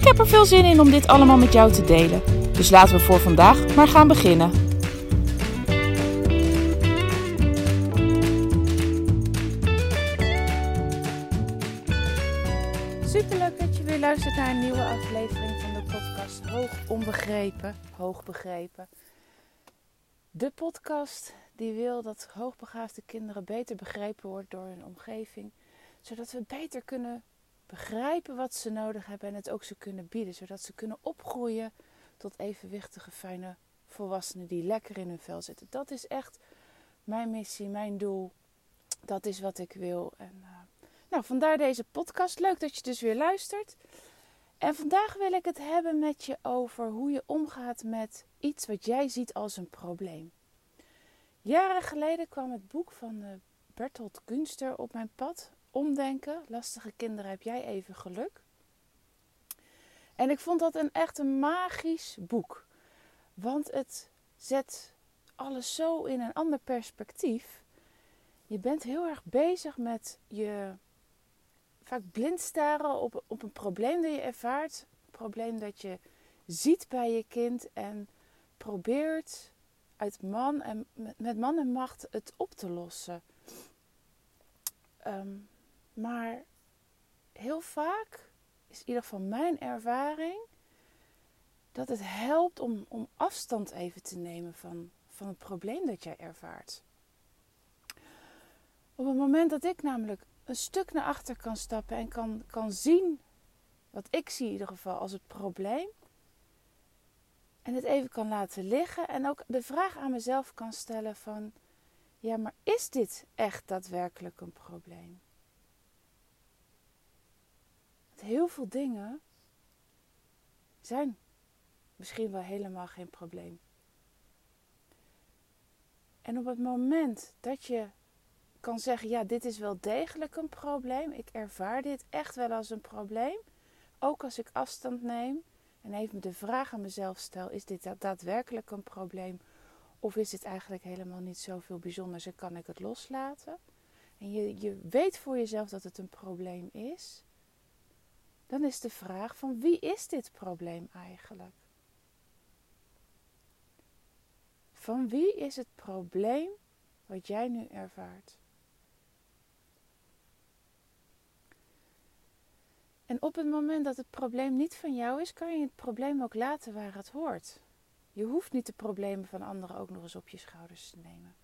Ik heb er veel zin in om dit allemaal met jou te delen. Dus laten we voor vandaag maar gaan beginnen. Superleuk dat je weer luistert naar een nieuwe aflevering van de podcast Hoog Onbegrepen, Hoog Begrepen. De podcast die wil dat hoogbegaafde kinderen beter begrepen worden door hun omgeving, zodat we beter kunnen begrijpen wat ze nodig hebben en het ook ze kunnen bieden, zodat ze kunnen opgroeien tot evenwichtige, fijne volwassenen die lekker in hun vel zitten. Dat is echt mijn missie, mijn doel. Dat is wat ik wil. En, uh, nou, vandaar deze podcast. Leuk dat je dus weer luistert. En vandaag wil ik het hebben met je over hoe je omgaat met iets wat jij ziet als een probleem. Jaren geleden kwam het boek van uh, Bertolt Günster op mijn pad. Omdenken, lastige kinderen, heb jij even geluk? En ik vond dat een echt een magisch boek. Want het zet alles zo in een ander perspectief. Je bent heel erg bezig met je vaak blind staren op, op een probleem dat je ervaart. Een probleem dat je ziet bij je kind en probeert uit man en, met man en macht het op te lossen. Um, maar heel vaak is in ieder geval mijn ervaring dat het helpt om, om afstand even te nemen van, van het probleem dat jij ervaart. Op het moment dat ik namelijk een stuk naar achter kan stappen en kan, kan zien wat ik zie in ieder geval als het probleem. En het even kan laten liggen en ook de vraag aan mezelf kan stellen van ja, maar is dit echt daadwerkelijk een probleem? Heel veel dingen zijn misschien wel helemaal geen probleem. En op het moment dat je kan zeggen: Ja, dit is wel degelijk een probleem. Ik ervaar dit echt wel als een probleem. Ook als ik afstand neem en even de vraag aan mezelf stel: Is dit daadwerkelijk een probleem? Of is dit eigenlijk helemaal niet zoveel bijzonders en kan ik het loslaten? En je, je weet voor jezelf dat het een probleem is dan is de vraag van wie is dit probleem eigenlijk? Van wie is het probleem wat jij nu ervaart? En op het moment dat het probleem niet van jou is, kan je het probleem ook laten waar het hoort. Je hoeft niet de problemen van anderen ook nog eens op je schouders te nemen.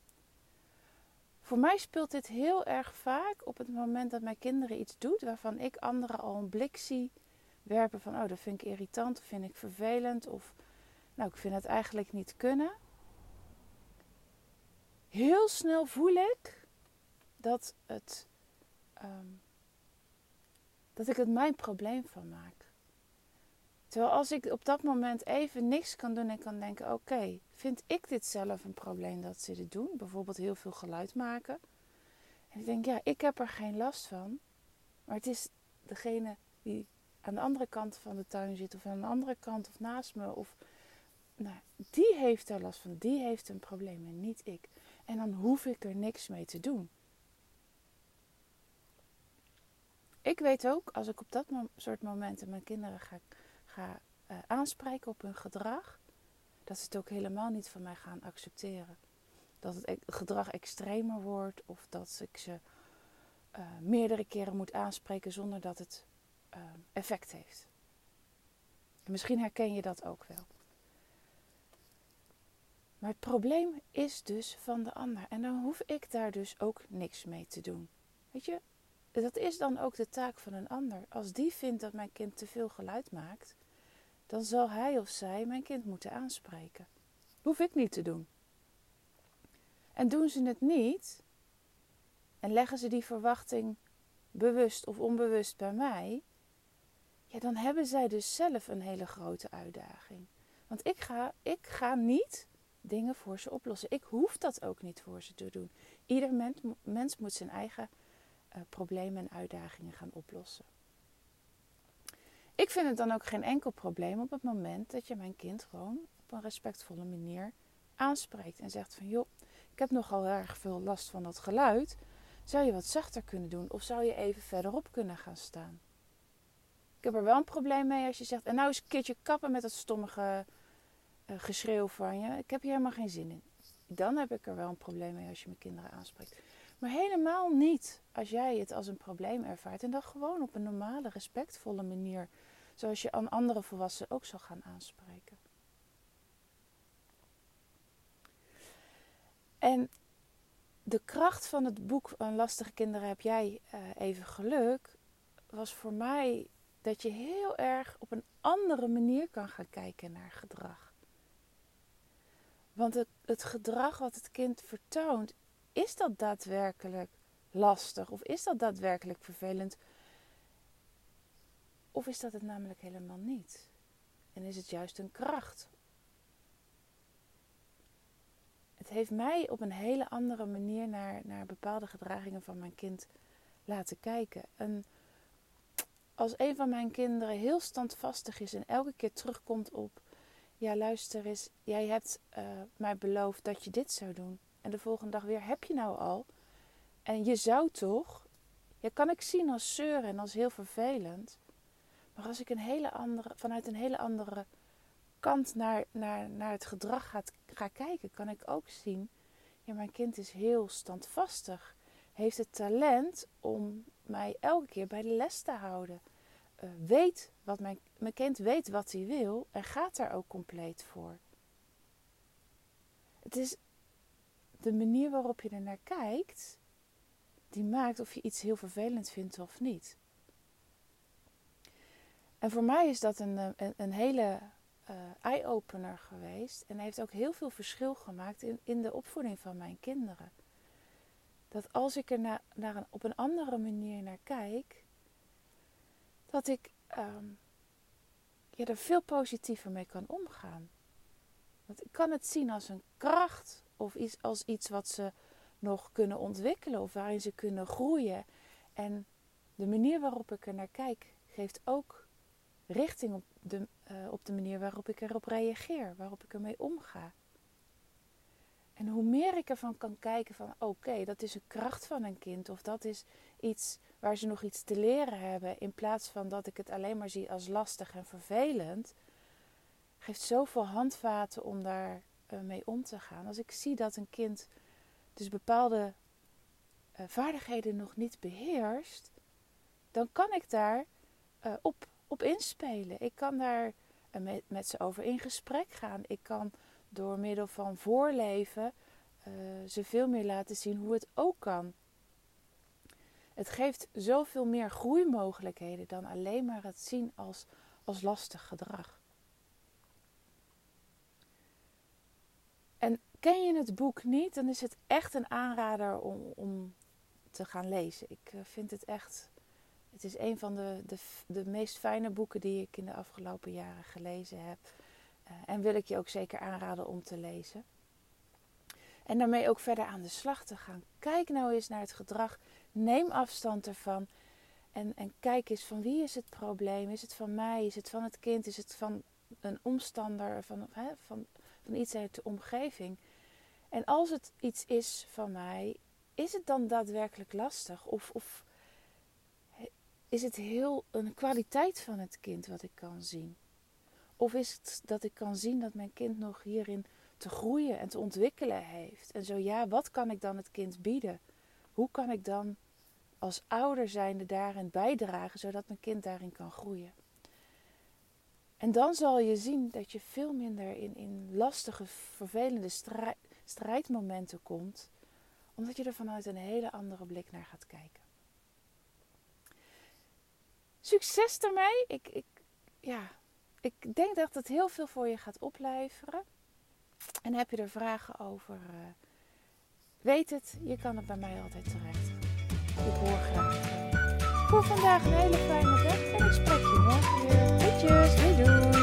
Voor mij speelt dit heel erg vaak op het moment dat mijn kinderen iets doet waarvan ik anderen al een blik zie werpen van oh dat vind ik irritant, of vind ik vervelend of nou ik vind het eigenlijk niet kunnen. Heel snel voel ik dat het um, dat ik het mijn probleem van maak. Terwijl als ik op dat moment even niks kan doen en kan denken: oké, vind ik dit zelf een probleem dat ze dit doen? Bijvoorbeeld heel veel geluid maken. En ik denk: ja, ik heb er geen last van. Maar het is degene die aan de andere kant van de tuin zit, of aan de andere kant of naast me. Of, nou, die heeft er last van, die heeft een probleem en niet ik. En dan hoef ik er niks mee te doen. Ik weet ook, als ik op dat soort momenten mijn kinderen ga ga uh, aanspreken op hun gedrag, dat ze het ook helemaal niet van mij gaan accepteren. Dat het e-, gedrag extremer wordt of dat ik ze uh, meerdere keren moet aanspreken zonder dat het uh, effect heeft. En misschien herken je dat ook wel. Maar het probleem is dus van de ander. En dan hoef ik daar dus ook niks mee te doen. Weet je, dat is dan ook de taak van een ander. Als die vindt dat mijn kind te veel geluid maakt, dan zal hij of zij mijn kind moeten aanspreken. Hoef ik niet te doen. En doen ze het niet en leggen ze die verwachting bewust of onbewust bij mij, ja, dan hebben zij dus zelf een hele grote uitdaging. Want ik ga, ik ga niet dingen voor ze oplossen. Ik hoef dat ook niet voor ze te doen. Ieder mens, mens moet zijn eigen uh, problemen en uitdagingen gaan oplossen. Ik vind het dan ook geen enkel probleem op het moment dat je mijn kind gewoon op een respectvolle manier aanspreekt en zegt van joh, ik heb nogal erg veel last van dat geluid. Zou je wat zachter kunnen doen of zou je even verderop kunnen gaan staan? Ik heb er wel een probleem mee als je zegt en nou eens een keertje kappen met dat stommige uh, geschreeuw van je. Ik heb hier helemaal geen zin in. Dan heb ik er wel een probleem mee als je mijn kinderen aanspreekt. Maar helemaal niet als jij het als een probleem ervaart. En dat gewoon op een normale, respectvolle manier. Zoals je aan andere volwassenen ook zal gaan aanspreken. En de kracht van het boek van Lastige Kinderen heb jij uh, even geluk. Was voor mij dat je heel erg op een andere manier kan gaan kijken naar gedrag. Want het, het gedrag wat het kind vertoont, is dat daadwerkelijk lastig? Of is dat daadwerkelijk vervelend? Of is dat het namelijk helemaal niet? En is het juist een kracht? Het heeft mij op een hele andere manier naar, naar bepaalde gedragingen van mijn kind laten kijken. En als een van mijn kinderen heel standvastig is en elke keer terugkomt op: Ja, luister eens, jij hebt uh, mij beloofd dat je dit zou doen. En de volgende dag weer, heb je nou al? En je zou toch? Ja, kan ik zien als zeuren en als heel vervelend. Maar als ik een hele andere, vanuit een hele andere kant naar, naar, naar het gedrag ga, kijken, kan ik ook zien: ja, mijn kind is heel standvastig. Heeft het talent om mij elke keer bij de les te houden. Uh, weet wat mijn, mijn kind weet wat hij wil en gaat daar ook compleet voor. Het is de manier waarop je er naar kijkt, die maakt of je iets heel vervelend vindt of niet. En voor mij is dat een, een, een hele uh, eye-opener geweest. En heeft ook heel veel verschil gemaakt in, in de opvoeding van mijn kinderen. Dat als ik er na, naar een, op een andere manier naar kijk, dat ik um, ja, er veel positiever mee kan omgaan. Want ik kan het zien als een kracht of iets, als iets wat ze nog kunnen ontwikkelen of waarin ze kunnen groeien. En de manier waarop ik er naar kijk, geeft ook richting op de, uh, op de manier waarop ik erop reageer, waarop ik ermee omga. En hoe meer ik ervan kan kijken van oké, dat is een kracht van een kind of dat is iets waar ze nog iets te leren hebben, in plaats van dat ik het alleen maar zie als lastig en vervelend, geeft zoveel handvaten om daar uh, mee om te gaan. Als ik zie dat een kind dus bepaalde uh, vaardigheden nog niet beheerst, dan kan ik daar op, op inspelen. Ik kan daar met, met ze over in gesprek gaan. Ik kan door middel van voorleven ze veel meer laten zien hoe het ook kan. Het geeft zoveel meer groeimogelijkheden dan alleen maar het zien als, als lastig gedrag. En ken je het boek niet, dan is het echt een aanrader om, om te gaan lezen. Ik eh, vind het echt. Het is een van de, de, de meest fijne boeken die ik in de afgelopen jaren gelezen heb. Uh, en wil ik je ook zeker aanraden om te lezen. En daarmee ook verder aan de slag te gaan. Kijk nou eens naar het gedrag. Neem afstand ervan. En, en kijk eens van wie is het probleem? Is het van mij? Is het van het kind? Is het van een omstander? Van, hè, van van iets uit de omgeving. En als het iets is van mij, is het dan daadwerkelijk lastig? Of, of is het heel een kwaliteit van het kind wat ik kan zien? Of is het dat ik kan zien dat mijn kind nog hierin te groeien en te ontwikkelen heeft? En zo ja, wat kan ik dan het kind bieden? Hoe kan ik dan als ouder zijnde daarin bijdragen zodat mijn kind daarin kan groeien? En dan zal je zien dat je veel minder in, in lastige, vervelende strijd, strijdmomenten komt, omdat je er vanuit een hele andere blik naar gaat kijken. Succes ermee! Ik, ik, ja, ik denk dat het heel veel voor je gaat opleveren. En heb je er vragen over? Uh, weet het, je kan het bij mij altijd terecht. Ik hoor graag voor vandaag een hele fijne dag en ik spreek je morgen weer. Doei doei!